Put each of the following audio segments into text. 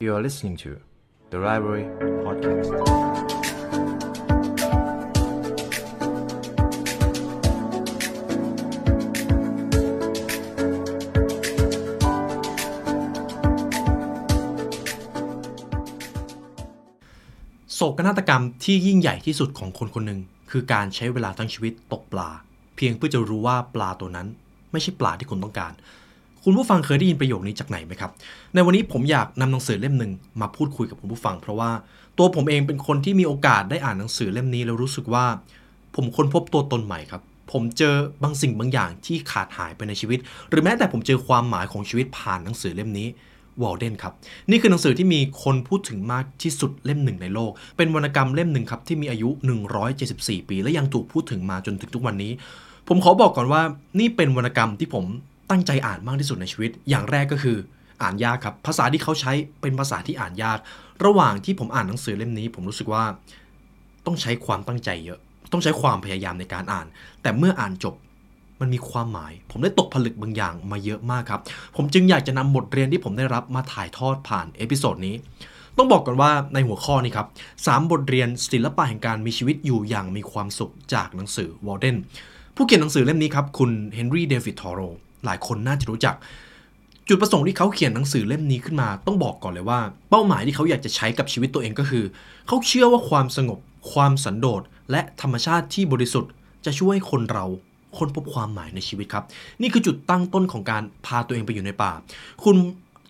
You are listening to the Library Podcast. โศกนาฏกรรมที่ยิ่งใหญ่ที่สุดของคนคนหนึ่งคือการใช้เวลาทั้งชีวิตตกปลา เพียงเพื่อจะรู้ว่าปลาตัวนั้นไม่ใช่ปลาที่คุณต้องการ คุณผู้ฟังเคยได้ยินประโยคนี้จากไหนไหมครับ ในวันนี้ผมอยากนำหนังสือเล่มหนึ่งมาพูดคุยกับคุณผู้ฟัง เพราะว่าตัวผมเองเป็นคนที่มีโอกาสได้อ่านหนังสือเล่มนี้แล้วรู้สึกว่า ผมค้นพบตัวตนใหม่ครับ ผมเจอบางสิ่งบางอย่างที่ขาดหายไปในชีวิต หรือแม้แต่ผมเจอความหมายของชีวิตผ่านหนังสือเล่มนี้วอลเดนครับ นี่คือหนังสือที่มีคนพูดถึงมากที่สุดเล่มหนึ่งในโลก เป็นวรรณกรรมเล่มหนึ่งครับ ที่มีอายุ 174 ปี และยังถูกพูดถึงมาจนถึงทุกวันนี้ ผมขอบอกก่อนว่านี่เป็นวรรณกรรมที่ผม ตั้งใจอ่านมากที่สุดในชีวิต อย่างแรกก็คืออ่านยากครับ ภาษาที่เขาใช้เป็นภาษาที่อ่านยาก ระหว่างที่ผมอ่านหนังสือเล่มนี้ ผมรู้สึกว่าต้องใช้ความตั้งใจเยอะ ต้องใช้ความพยายามในการอ่าน แต่เมื่ออ่านจบมันมีความหมาย ผมได้ตกผลึกบางอย่างมาเยอะมากครับ ผมจึงอยากจะนำบทเรียนที่ผมได้รับมาถ่ายทอดผ่าน episode นี้ ต้องบอกก่อนว่าในหัวข้อนี้ครับสามบทเรียนศิลปะแห่งการมีชีวิตอยู่อย่างมีความสุขจากหนังสือ Waldenผู้เขียนหนังสือเล่มนี้ครับคุณเฮนรี่เดวิดทอโร หลายคนน่าจะรู้จัก จุดประสงค์ที่เขาเขียนหนังสือเล่มนี้ขึ้นมา ต้องบอกก่อนเลยว่า เป้าหมายที่เขาอยากจะใช้กับชีวิตตัวเองก็คือ เขาเชื่อว่าความสงบ ความสันโดษและธรรมชาติที่บริสุทธิ์ จะช่วยคนเราค้นพบความหมายในชีวิตครับ นี่คือจุดตั้งต้นของการพาตัวเองไปอยู่ในป่า คุณ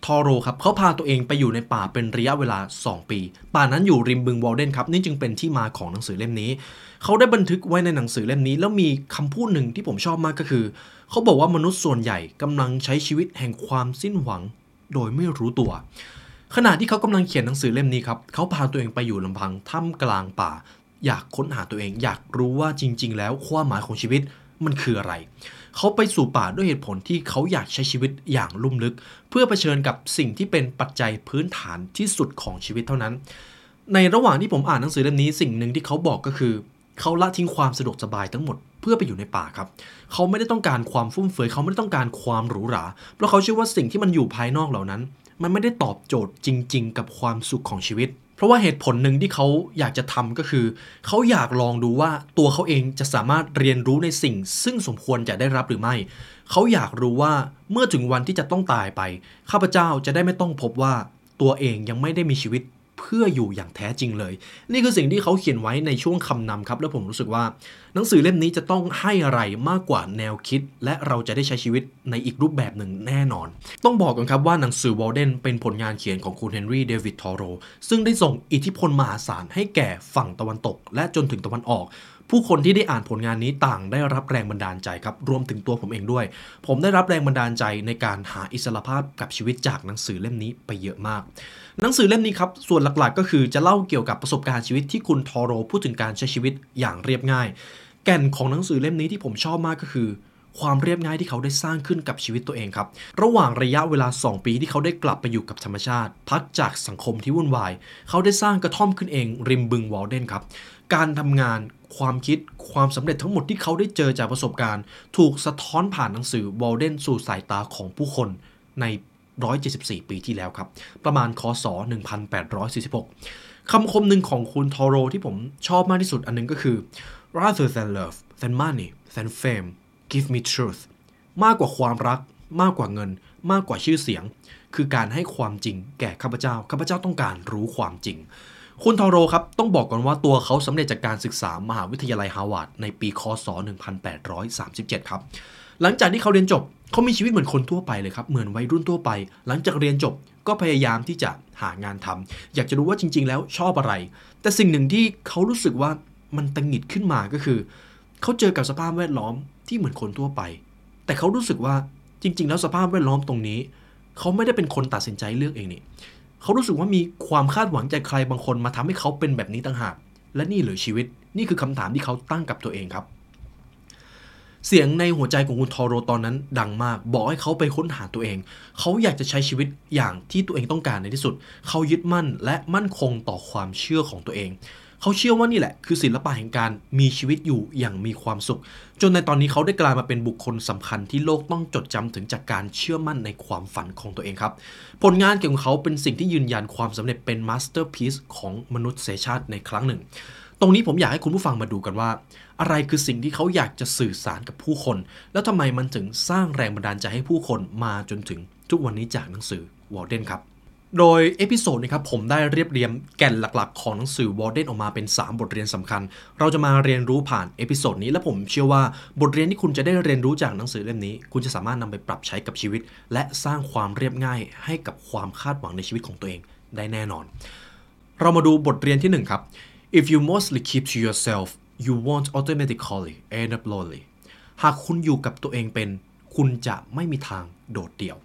ทอโรครับเขาพาตัวเองไปอยู่ในป่าเป็นระยะเวลา 2 ปี ป่านั้นอยู่ริมบึงวอลเดนครับนี่จึงเป็นที่มาของหนังสือเล่มนี้ เขาได้บันทึกไว้ในหนังสือเล่มนี้ แล้วมีคำพูดหนึ่งที่ผมชอบมากก็คือ เขาบอกว่ามนุษย์ส่วนใหญ่กำลังใช้ชีวิตแห่งความสิ้นหวัง โดยไม่รู้ตัว ขณะที่เขากำลังเขียนหนังสือเล่มนี้ครับ เขาพาตัวเองไปอยู่ลำพังท่ามกลางป่า อยากค้นหาตัวเอง อยากรู้ว่าจริง ๆ แล้วความหมายของชีวิตมันคืออะไร เขาไปสู่ป่าด้วยเหตุผลที่เขาอยากใช้ชีวิตอย่างลุ่มลึก เพื่อเผชิญกับสิ่งที่เป็นปัจจัยพื้นฐานที่สุดของชีวิตเท่านั้น ในระหว่างที่ผมอ่านหนังสือเล่มนี้สิ่งหนึ่งที่เขาบอกก็คือ เขาละทิ้งความสะดวกสบายทั้งหมดเพื่อไปอยู่ในป่าครับ เขาไม่ได้ต้องการความฟุ่มเฟือยเขาไม่ได้ต้องการความหรูหรา เพราะเขาเชื่อว่าสิ่งที่มันอยู่ภายนอกเหล่านั้น มันไม่ได้ตอบโจทย์จริง ๆ กับความสุขของชีวิต เพราะว่าเหตุผลหนึ่งที่เขาอยากจะทำก็คือ เขาอยากลองดูว่าตัวเขาเองจะสามารถเรียนรู้ในสิ่ง ซึ่งสมควรจะได้รับหรือไม่ เขาอยากรู้ว่าเมื่อถึงวันที่จะต้องตายไป ข้าพเจ้าจะได้ไม่ต้องพบว่าตัวเองยังไม่ได้มีชีวิต เพื่ออยู่อย่างแท้จริงเลย นี่คือสิ่งที่เขาเขียนไว้ในช่วงคำนำครับ แล้วผมรู้สึกว่า หนังสือเล่มนี้จะต้องให้อะไรมากกว่าแนวคิด และเราจะได้ใช้ชีวิตในอีกรูปแบบหนึ่งแน่นอน ต้องบอกกันครับว่าหนังสือวอลเดนเป็นผลงานเขียนของคุณเฮนรี่เดวิดทอโรซึ่งได้ส่งอิทธิพลมหาศาลให้แก่ฝั่งตะวันตก และจนถึงตะวันออก ผู้คนที่ได้อ่านผลงานนี้ต่างได้รับแรงบันดาลใจครับ รวมถึงตัวผมเองด้วย ผมได้รับแรงบันดาลใจในการหาอิสรภาพกับชีวิตจากหนังสือเล่มนี้ไปเยอะมาก หนังสือเล่มนี้ครับ ส่วนหลักๆ ก็คือจะเล่าเกี่ยวกับประสบการณ์ชีวิตที่คุณทอโรพูดถึงการใช้ชีวิตอย่างเรียบง่าย แก่นของหนังสือเล่มนี้ที่ผมชอบมากก็คือ ความเรียบง่ายที่เขาได้สร้างขึ้นกับชีวิตตัวเองครับ ระหว่างระยะเวลา 2 ปีที่เขาได้กลับไปอยู่กับธรรมชาติ พักจากสังคมที่วุ่นวาย เขาได้สร้างกระท่อมขึ้นเองริมบึงวอลเดนครับ การทำงานความคิดความสำเร็จทั้งหมดที่เขาได้เจอจากประสบการณ์ ถูกสะท้อนผ่านหนังสือวอลเดนสู่สายตาของผู้คนใน174 ปีที่แล้วครับ ประมาณคศ 1846 คำคมหนึ่งของคุณทอโรที่ผมชอบมากที่สุดอันหนึงก็คือ rather than love than money than fame give me truth มากกว่าความรัก มากกว่าเงิน มากกว่าชื่อเสียง คือการให้ความจริง แก่ข้าพเจ้าข้าพเจ้าต้องการรู้ความจริง คุณทอโรครับ ต้องบอกก่อนว่าตัวเขาสำเร็จจากการศึกษามหาวิทยาลัยฮาวาดในปีคศ 1837 ครับ หลังจากที่เขาเรียนจบเขามีชีวิตเหมือนคนทั่วไปเลยครับเหมือนวัยรุ่นทั่วไป หลังจากเรียนจบก็พยายามที่จะหางานทำอยากจะรู้ว่าจริง ๆ แล้วชอบอะไร แต่สิ่งหนึ่งที่เขารู้สึกว่ามันตังหิดขึ้นมาก็คือ เขาเจอกับสภาพแวดล้อม ที่เหมือนคนทั่วไป แต่เขารู้สึกว่าจริง ๆ แล้วสภาพแวดล้อมตรงนี้ เขาไม่ได้เป็นคนตัดสินใจเลือกเองนี่เขารู้สึกว่ามีความคาดหวังจากใครบางคนมาทำให้เขาเป็นแบบนี้ต่างหาก และนี่เหรือชีวิต นี่คือคำถามที่เขาตั้งกับตัวเองครับ เสียงในหัวใจของคุณทอโรตอนนั้นดังมาก บอกให้เขาไปค้นหาตัวเอง เขาอยากจะใช้ชีวิตอย่างที่ตัวเองต้องการในที่สุด เขายึดมั่นและมั่นคงต่อความเชื่อของตัวเอง เขาเชื่อว่านี่แหละคือศิลปะแห่งการมีชีวิตอยู่อย่างมีความสุข จนในตอนนี้เขาได้กลายมาเป็นบุคคลสำคัญที่โลกต้องจดจำถึงจากการเชื่อมั่นในความฝันของตัวเองครับ ผลงานเกี่ยวกับเขาเป็นสิ่งที่ยืนยันความสำเร็จเป็น masterpiece ของมนุษยชาติในครั้งหนึ่งตรงนี้ผมอยากให้คุณผู้ฟังมาดูกันว่า อะไรคือสิ่งที่เขาอยากจะสื่อสารกับผู้คน แล้วทำไมมันถึงสร้างแรงบันดาลใจให้ผู้คนมาจนถึงทุกวันนี้จากหนังสือ Walden ครับ โดย episode นี้ครับผมได้เรียบเรียงแก่นหลักๆ ของหนังสือ Walden ออกมาเป็น 3 บทเรียนสำคัญ เราจะมาเรียนรู้ผ่าน episode นี้และผมเชื่อว่าบทเรียนที่คุณจะได้เรียนรู้จากหนังสือเล่มนี้ คุณจะสามารถนำไปปรับใช้กับชีวิต และสร้างความเรียบง่ายให้กับความคาดหวังในชีวิตของตัวเองได้แน่นอน เรามาดูบทเรียนที่ 1 ครับ if you mostly keep to yourself you won't automatically end up lonely หากคุณอยู่กับตัวเองเป็น คุณจะไม่มีทางโดดเดี่ยว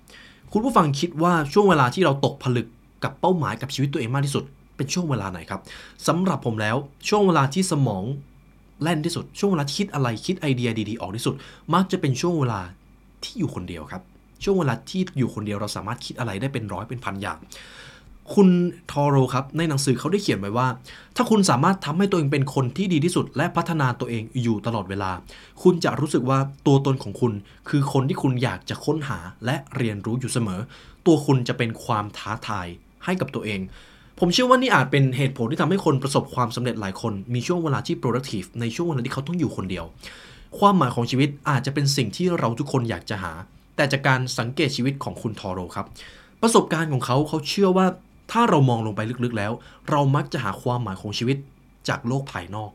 คุณผู้ฟังคิดว่าช่วงเวลาที่เราตกผลึกกับเป้าหมายกับชีวิตตัวเองมากที่สุด เป็นช่วงเวลาไหนครับสำหรับผมแล้วช่วงเวลาที่สมองแล่นที่สุด ช่วงเวลาคิดอะไรคิดไอเดียดีๆออกที่สุด มักจะเป็นช่วงเวลาที่อยู่คนเดียวครับ ช่วงเวลาที่อยู่คนเดียวเราสามารถคิดอะไรได้เป็นร้อยเป็นพันอย่าง คุณทอโรครับในหนังสือเขาได้เขียนไว้ว่า ถ้าคุณสามารถทำให้ตัวเองเป็นคนที่ดีที่สุด และพัฒนาตัวเองอยู่ตลอดเวลา คุณจะรู้สึกว่าตัวตนของคุณ คือคนที่คุณอยากจะค้นหาและเรียนรู้อยู่เสมอ ตัวคุณจะเป็นความท้าทายให้กับตัวเอง ผมเชื่อว่านี่อาจเป็นเหตุผลที่ทำให้คนประสบความสำเร็จหลายคน มีช่วงเวลาที่ productive ในช่วงเวลาที่เขาต้องอยู่คนเดียว ความหมายของชีวิตอาจจะเป็นสิ่งที่เราทุกคนอยากจะหา แต่จากการสังเกตชีวิตของคุณทอโรครับประสบการณ์ของเขาเขาเชื่อว่า ถ้าเรามองลงไปลึกๆแล้ว เรามักจะหาความหมายของชีวิตจากโลกภายนอก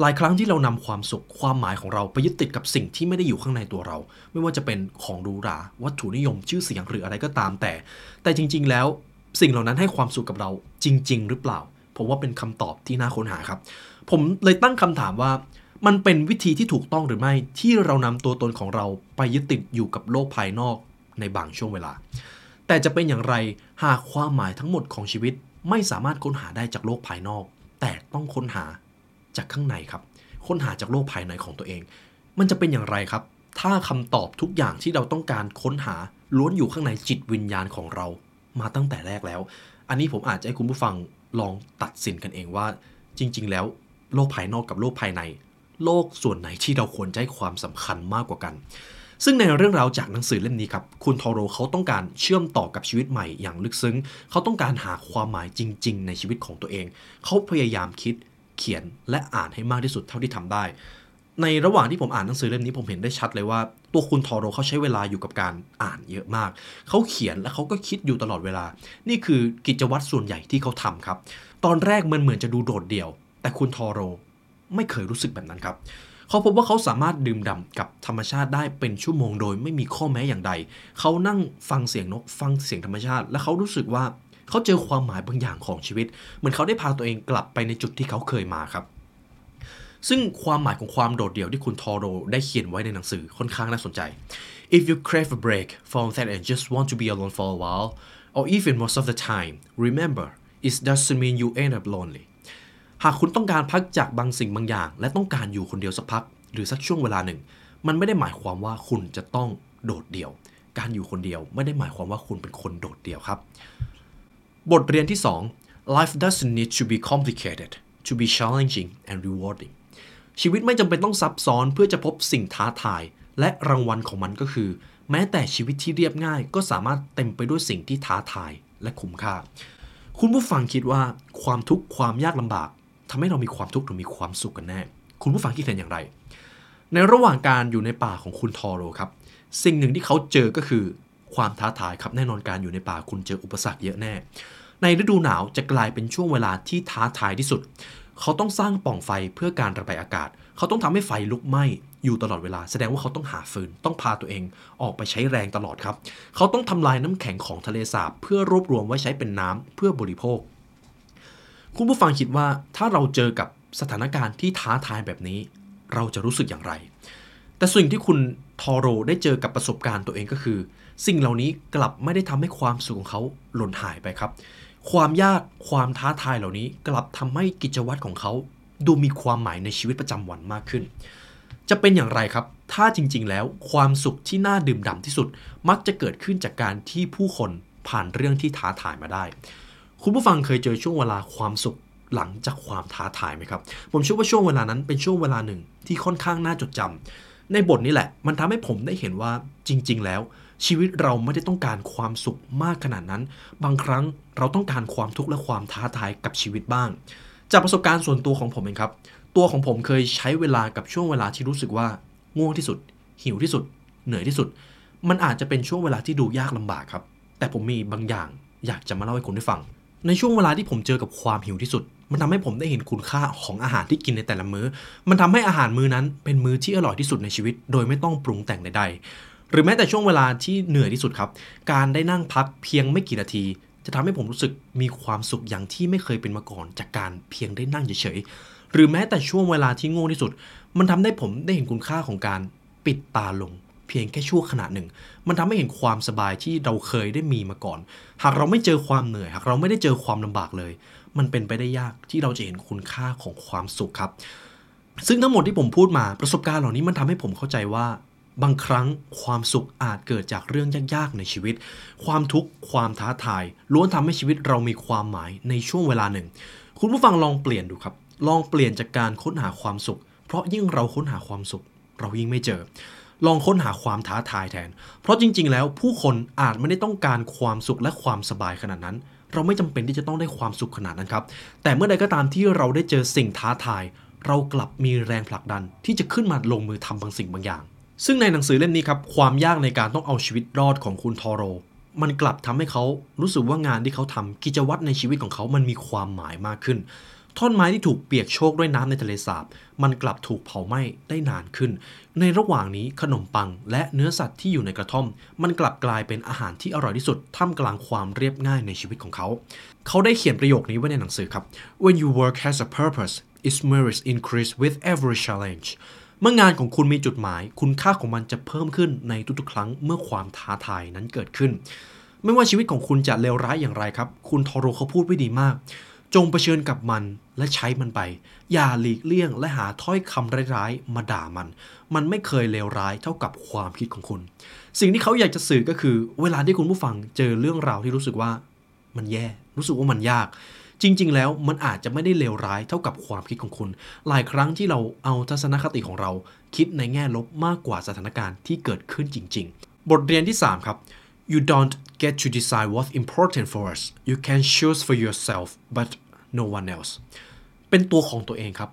หลายครั้งที่เรานำความสุขความหมายของเราไปยึดติดกับสิ่งที่ไม่ได้อยู่ข้างในตัวเรา ไม่ว่าจะเป็นของหรูหราวัตถุนิยมชื่อเสียงหรืออะไรก็ตามแต่ แต่จริง ๆ แล้ว สิ่งเหล่านั้นให้ความสุขกับเราจริง ๆ หรือเปล่าผมว่าเป็นคำตอบที่น่าค้นหาครับ ผมเลยตั้งคำถามว่ามันเป็นวิธีที่ถูกต้องหรือไม่ที่เรานำตัวตนของเราไปยึดติดอยู่กับโลกภายนอกในบางช่วงเวลา แต่จะเป็นอย่างไรหากความหมายทั้งหมดของชีวิตไม่สามารถค้นหาได้จากโลกภายนอก แต่ต้องค้นหาจากข้างในครับ ค้นหาจากโลกภายในของตัวเอง มันจะเป็นอย่างไรครับ ถ้าคำตอบทุกอย่างที่เราต้องการค้นหาล้วนอยู่ข้างในจิตวิญญาณของเรา มาตั้งแต่แรกแล้ว อันนี้ผมอาจจะให้คุณผู้ฟังลองตัดสินกันเองว่า จริง ๆ แล้วโลกภายนอกกับโลกภายใน โลกส่วนไหนที่เราควรจะให้ความสำคัญมากกว่ากัน ซึ่งในเรื่องราวจากหนังสือเล่มนี้ครับ คุณทอโรเขาต้องการเชื่อมต่อกับชีวิตใหม่อย่างลึกซึ้ง เขาต้องการหาความหมายจริง ๆ ในชีวิตของตัวเอง เขาพยายามคิดเขียนและอ่านให้มากที่สุดเท่าที่ทำได้ ในระหว่างที่ผมอ่านหนังสือเล่มนี้ผมเห็นได้ชัดเลยว่า ตัวคุณทอโรเขาใช้เวลาอยู่กับการอ่านเยอะมาก เขาเขียนและเขาก็คิดอยู่ตลอดเวลา นี่คือกิจวัตรส่วนใหญ่ที่เขาทำครับ ตอนแรกมันเหมือนจะดูโดดเดี่ยว แต่คุณทอโรไม่เคยรู้สึกแบบนั้นครับ เขาพบว่าเขาสามารถดื่มด่ำกับธรรมชาติได้เป็นชั่วโมงโดยไม่มีข้อแม้อย่างใด เขานั่งฟังเสียงนกฟังเสียงธรรมชาติ และเขารู้สึกว่าเขาเจอความหมายบางอย่างของชีวิต เหมือนเขาได้พาตัวเองกลับไปในจุดที่เขาเคยมาครับซึ่งความหมายของความโดดเดี่ยวที่คุณทอโรได้เขียนไว้ในหนังสือค่อนข้างน่าสนใจ If you crave a break from that and just want to be alone for a while or even most of the time remember it doesn't mean you end up lonely หากคุณต้องการพักจากบางสิ่งบางอย่าง และต้องการอยู่คนเดียวสักพัก หรือสักช่วงเวลาหนึ่ง มันไม่ได้หมายความว่าคุณจะต้องโดดเดี่ยว การอยู่คนเดียวไม่ได้หมายความว่าคุณเป็นคนโดดเดี่ยวครับ บทเรียนที่ 2 life doesn't need to be complicated to be challenging and rewarding ชีวิตไม่จำเป็นต้องซับซ้อนเพื่อจะพบสิ่งท้าทาย และรางวัลของมันก็คือ แม้แต่ชีวิตที่เรียบง่าย ก็สามารถเต็มไปด้วยสิ่งที่ท้าทายและคุ้มค่า คุณผู้ฟังคิดว่าความทุกข์ความยากลำบาก ทำให้เรามีความทุกข์หรือมีความสุขกันแน่ คุณผู้ฟังคิดเห็นอย่างไร ในระหว่างการอยู่ในป่าของคุณทอโรครับ สิ่งหนึ่งที่เขาเจอก็คือความท้าทายครับแน่นอนการอยู่ในป่าคุณเจออุปสรรคเยอะแน่ ในฤดูหนาวจะกลายเป็นช่วงเวลาที่ท้าทายที่สุด เขาต้องสร้างปล่องไฟเพื่อการระบายอากาศ เขาต้องทำให้ไฟลุกไหม้อยู่ตลอดเวลาแสดงว่าเขาต้องหาฟืน ต้องพาตัวเองออกไปใช้แรงตลอดครับ เขาต้องทำลายน้ำแข็งของทะเลสาบเพื่อรวบรวมไว้ใช้เป็นน้ำเพื่อบริโภค คุณผู้ฟังคิดว่าถ้าเราเจอกับสถานการณ์ที่ท้าทายแบบนี้ เราจะรู้สึกอย่างไร แต่สิ่งที่คุณทอโรได้เจอกับประสบการณ์ตัวเองก็คือ สิ่งเหล่านี้กลับไม่ได้ทำให้ความสุขของเขาหล่นหายไปครับ ความยากความท้าทายเหล่านี้กลับทำให้กิจวัตรของเขา ดูมีความหมายในชีวิตประจำวันมากขึ้น จะเป็นอย่างไรครับ ถ้าจริงๆ แล้วความสุขที่น่าดื่มด่ำที่สุด มักจะเกิดขึ้นจากการที่ผู้คนผ่านเรื่องที่ท้าทายมาได้ คุณผู้ฟังเคยเจอช่วงเวลาความสุขหลังจากความท้าทายไหมครับ ผมเชื่อว่าช่วงเวลานั้นเป็นช่วงเวลาหนึ่งที่ค่อนข้างน่าจดจำในบทนี้แหละ มันทำให้ผมได้เห็นว่าจริง ๆ แล้ว ชีวิตเราไม่ได้ต้องการความสุขมากขนาดนั้น บางครั้งเราต้องการความทุกข์และความท้าทายกับชีวิตบ้าง จากประสบการณ์ส่วนตัวของผมเองครับ ตัวของผมเคยใช้เวลากับช่วงเวลาที่รู้สึกว่าง่วงที่สุด หิวที่สุด เหนื่อยที่สุด มันอาจจะเป็นช่วงเวลาที่ดูยากลำบากครับ แต่ผมมีบางอย่างอยากจะมาเล่าให้คุณได้ฟัง ในช่วงเวลาที่ผมเจอกับความหิวที่สุด มันทำให้ผมได้เห็นคุณค่าของอาหารที่กินในแต่ละมื้อ มันทำให้อาหารมื้อนั้นเป็นมื้อที่อร่อยที่สุดในชีวิต โดยไม่ต้องปรุงแต่งใดๆ หรือแม้แต่ช่วงเวลาที่เหนื่อยที่สุดครับ การได้นั่งพักเพียงไม่กี่นาที จะทำให้ผมรู้สึกมีความสุขอย่างที่ไม่เคยเป็นมาก่อน จากการเพียงได้นั่งเฉยๆ หรือแม้แต่ช่วงเวลาที่โง่ที่สุด มันทำให้ผมได้เห็นคุณค่าของการปิดตาลง เพียงแค่ชั่วขณะหนึ่ง มันทำให้เห็นความสบายที่เราเคยได้มีมาก่อน หากเราไม่เจอความเหนื่อย หากเราไม่ได้เจอความลำบากเลย มันเป็นไปได้ยากที่เราจะเห็นคุณค่าของความสุขครับ ซึ่งทั้งหมดที่ผมพูดมาประสบการณ์เหล่านี้มันทำให้ผมเข้าใจว่าบางครั้งความสุขอาจเกิดจากเรื่องยากๆในชีวิต ความทุกข์ ความท้าทาย ล้วนทำให้ชีวิตเรามีความหมายในช่วงเวลาหนึ่ง คุณผู้ฟังลองเปลี่ยนดูครับ ลองเปลี่ยนจากการค้นหาความสุข เพราะยิ่งเราค้นหาความสุข เรายิ่งไม่เจอ ลองค้นหาความท้าทายแทน เพราะจริง ๆ แล้วผู้คนอาจไม่ได้ต้องการความสุขและความสบายขนาดนั้น เราไม่จำเป็นที่จะต้องได้ความสุขขนาดนั้นครับ แต่เมื่อใดก็ตามที่เราได้เจอสิ่งท้าทาย เรากลับมีแรงผลักดันที่จะขึ้นมาลงมือทำบางสิ่งบางอย่าง ซึ่งในหนังสือเล่มนี้ครับความยากในการต้องเอาชีวิตรอดของคุณทอโรมันกลับทำให้เขารู้สึกว่างานที่เขาทำกิจวัตรในชีวิตของเขามันมีความหมายมากขึ้น ท่อนไม้ที่ถูกเปียกโชกด้วยน้ำในทะเลสาบ มันกลับถูกเผาไหม้ได้นานขึ้น ในระหว่างนี้ขนมปังและเนื้อสัตว์ที่อยู่ในกระท่อม มันกลับกลายเป็นอาหารที่อร่อยที่สุดท่ามกลางความเรียบง่ายในชีวิตของเขา เขาได้เขียนประโยคนี้ไว้ในหนังสือครับ When you work has a purpose its merits increase with every challenge เมื่องานของคุณมีจุดหมาย คุณค่าของมันจะเพิ่มขึ้นในทุกๆ ครั้งเมื่อความท้าทายนั้นเกิดขึ้น ไม่ว่าชีวิตของคุณจะเลวร้ายอย่างไรครับ คุณทอโรเขาพูดไว้ดีมาก จงเผชิญกับมันและใช้มันไป อย่าหลีกเลี่ยงและหาถ้อยคำร้ายๆ มาด่ามัน มันไม่เคยเลวร้ายเท่ากับความคิดของคุณ สิ่งที่เขาอยากจะสื่อก็คือ เวลาที่คุณผู้ฟังเจอเรื่องราวที่รู้สึกว่ามันแย่ รู้สึกว่ามันยาก จริง ๆ แล้วมันอาจจะไม่ได้เลวร้ายเท่ากับความคิดของคุณ หลายครั้งที่เราเอาทัศนคติของเรา คิดในแง่ลบมากกว่าสถานการณ์ที่เกิดขึ้นจริง ๆ บทเรียนที่ 3 ครับ you don't get to decide what's important for us you can choose for yourself but no one else เป็นตัวของตัวเองครับ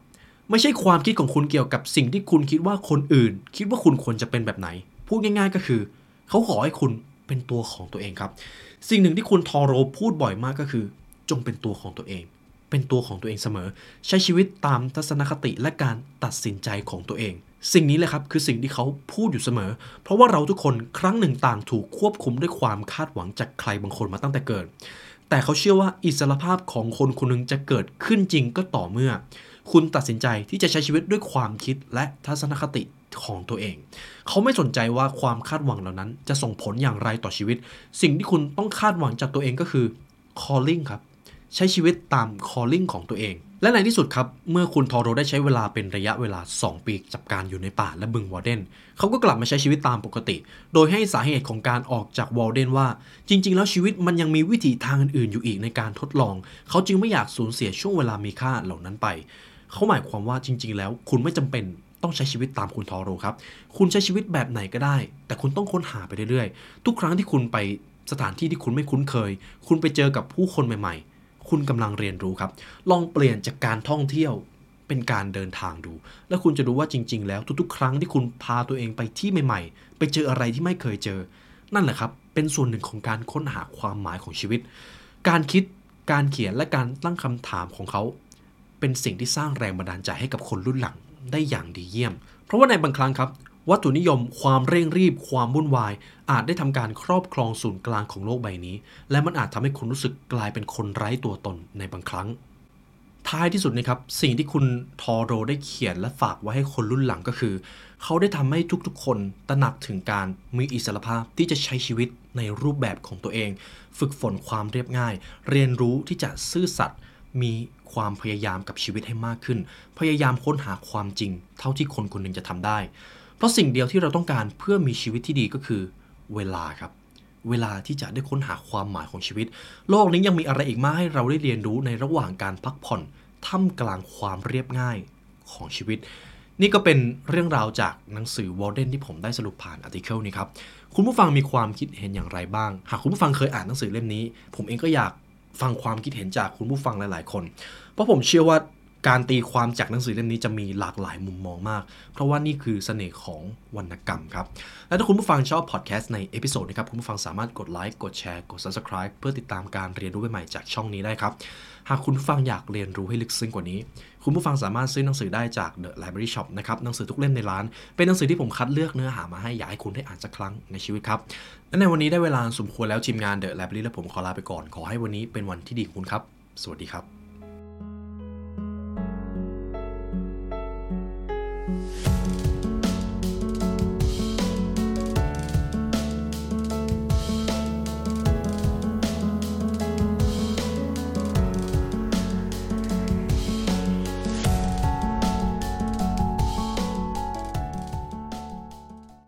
ไม่ใช่ความคิดของคุณเกี่ยวกับสิ่งที่คุณคิดว่าคนอื่น คิดว่าคุณควรจะเป็นแบบไหน พูดง่ายๆก็คือ เขาขอให้คุณเป็นตัวของตัวเองครับ สิ่งหนึ่งที่คุณทอโรพูดบ่อยมากก็คือ จงเป็นตัวของตัวเอง เป็นตัวของตัวเองเสมอ ใช้ชีวิตตามทัศนคติและการตัดสินใจของตัวเองสิ่งนี้แหละครับคือสิ่งที่เขาพูดอยู่เสมอ เพราะว่าเราทุกคนครั้งหนึ่งต่างถูกควบคุมด้วยความคาดหวังจากใครบางคนมาตั้งแต่เกิด แต่เขาเชื่อว่าอิสรภาพของคนคนหนึงจะเกิดขึ้นจริงก็ต่อเมื่อ คุณตัดสินใจที่จะใช้ชีวิตด้วยความคิดและทัศนคติของตัวเอง เขาไม่สนใจว่าความคาดหวังเหล่านั้น จะส่งผลอย่างไรต่อชีวิต สิ่งที่คุณต้องคาดหวังจากตัวเองก็คือ calling ครับ ใช้ชีวิตตาม calling ของตัวเอง และในที่สุดครับ เมื่อคุณทอโรได้ใช้เวลาเป็นระยะเวลา 2 ปีจับการอยู่ในป่าและบึงวอร์เดนเขาก็กลับมาใช้ชีวิตตามปกติ โดยให้สาเหตุของการออกจากวอร์เดนว่า จริง ๆ แล้วชีวิตมันยังมีวิถีทางอื่นๆอยู่อีกในการทดลอง เขาจึงไม่อยากสูญเสียช่วงเวลามีค่าเหล่านั้นไป เขาหมายความว่าจริง ๆ แล้ว คุณไม่จำเป็นต้องใช้ชีวิตตามคุณทอโรครับ คุณใช้ชีวิตแบบไหนก็ได้ แต่คุณต้องค้นหาไปเรื่อยๆ ทุกครั้งที่คุณไปสถานที่ที่คุณไม่คุ้นเคย คุณไปเจอกับผู้คนใหม่ๆ คุณกำลังเรียนรู้ครับ ลองเปลี่ยนจากการท่องเที่ยวเป็นการเดินทางดู แล้วคุณจะรู้ว่าจริง ๆ แล้วทุกๆ ครั้งที่คุณพาตัวเองไปที่ใหม่ ๆ ไปเจออะไรที่ไม่เคยเจอ นั่นแหละครับเป็นส่วนหนึ่งของการค้นหาความหมายของชีวิต การคิดการเขียนและการตั้งคำถามของเขา เป็นสิ่งที่สร้างแรงบันดาลใจให้กับคนรุ่นหลังได้อย่างดีเยี่ยม เพราะว่าในบางครั้งครับ วัตถุนิยมความเร่งรีบความวุ่นวาย อาจได้ทำการครอบครองศูนย์กลางของโลกใบนี้ และมันอาจทำให้คุณรู้สึกกลายเป็นคนไร้ตัวตนในบางครั้ง ท้ายที่สุดนะครับ สิ่งที่คุณทอโรได้เขียนและฝากไว้ให้คนรุ่นหลังก็คือ เขาได้ทำให้ทุกๆ คนตระหนักถึงการมีอิสรภาพที่จะใช้ชีวิตในรูปแบบของตัวเอง ฝึกฝนความเรียบง่าย เรียนรู้ที่จะซื่อสัตย์มีความพยายามกับชีวิตให้มากขึ้น พยายามค้นหาความจริง เท่าที่คนคนหนึ่งจะทำได้ เพราะสิ่งเดียวที่เราต้องการเพื่อมีชีวิตที่ดีก็คือเวลาครับ เวลาที่จะได้ค้นหาความหมายของชีวิต โลกนี้ยังมีอะไรอีกมากให้เราได้เรียนรู้ในระหว่างการพักผ่อนท่ามกลางความเรียบง่ายของชีวิต นี่ก็เป็นเรื่องราวจากหนังสือวอลเดนที่ผมได้สรุปผ่านอาร์ติเคิลนี้ครับ คุณผู้ฟังมีความคิดเห็นอย่างไรบ้าง หากคุณผู้ฟังเคยอ่านหนังสือเล่มนี้ ผมเองก็อยากฟังความคิดเห็นจากคุณผู้ฟังหลาย ๆ คน เพราะผมเชื่อว่า การตีความจากหนังสือเล่มนี้จะมีหลากหลายมุมมองมาก เพราะว่านี่คือเสน่ห์ของวรรณกรรมครับ และถ้าคุณผู้ฟังชอบพอดแคสต์ใน episode นี้ครับ คุณผู้ฟังสามารถกดไลค์ กดแชร์ กด Subscribe เพื่อติดตามการเรียนรู้ใหม่จากช่องนี้ได้ครับ หากคุณผู้ฟังอยากเรียนรู้ให้ลึกซึ้งกว่านี้ คุณผู้ฟังสามารถซื้อหนังสือได้จาก The Library Shop นะครับ หนังสือทุกเล่มในร้าน เป็นหนังสือที่ผมคัดเลือกเนื้อหามาให้อยากให้คุณได้อ่านสักครั้งในชีวิตครับ และในวันนี้ได้เวลาสมควรแล้วทีมงาน The Library และผมขอลาไปก่อน ขอให้วันนี้เป็นวันที่ดีของคุณครับ สวัสดีครับ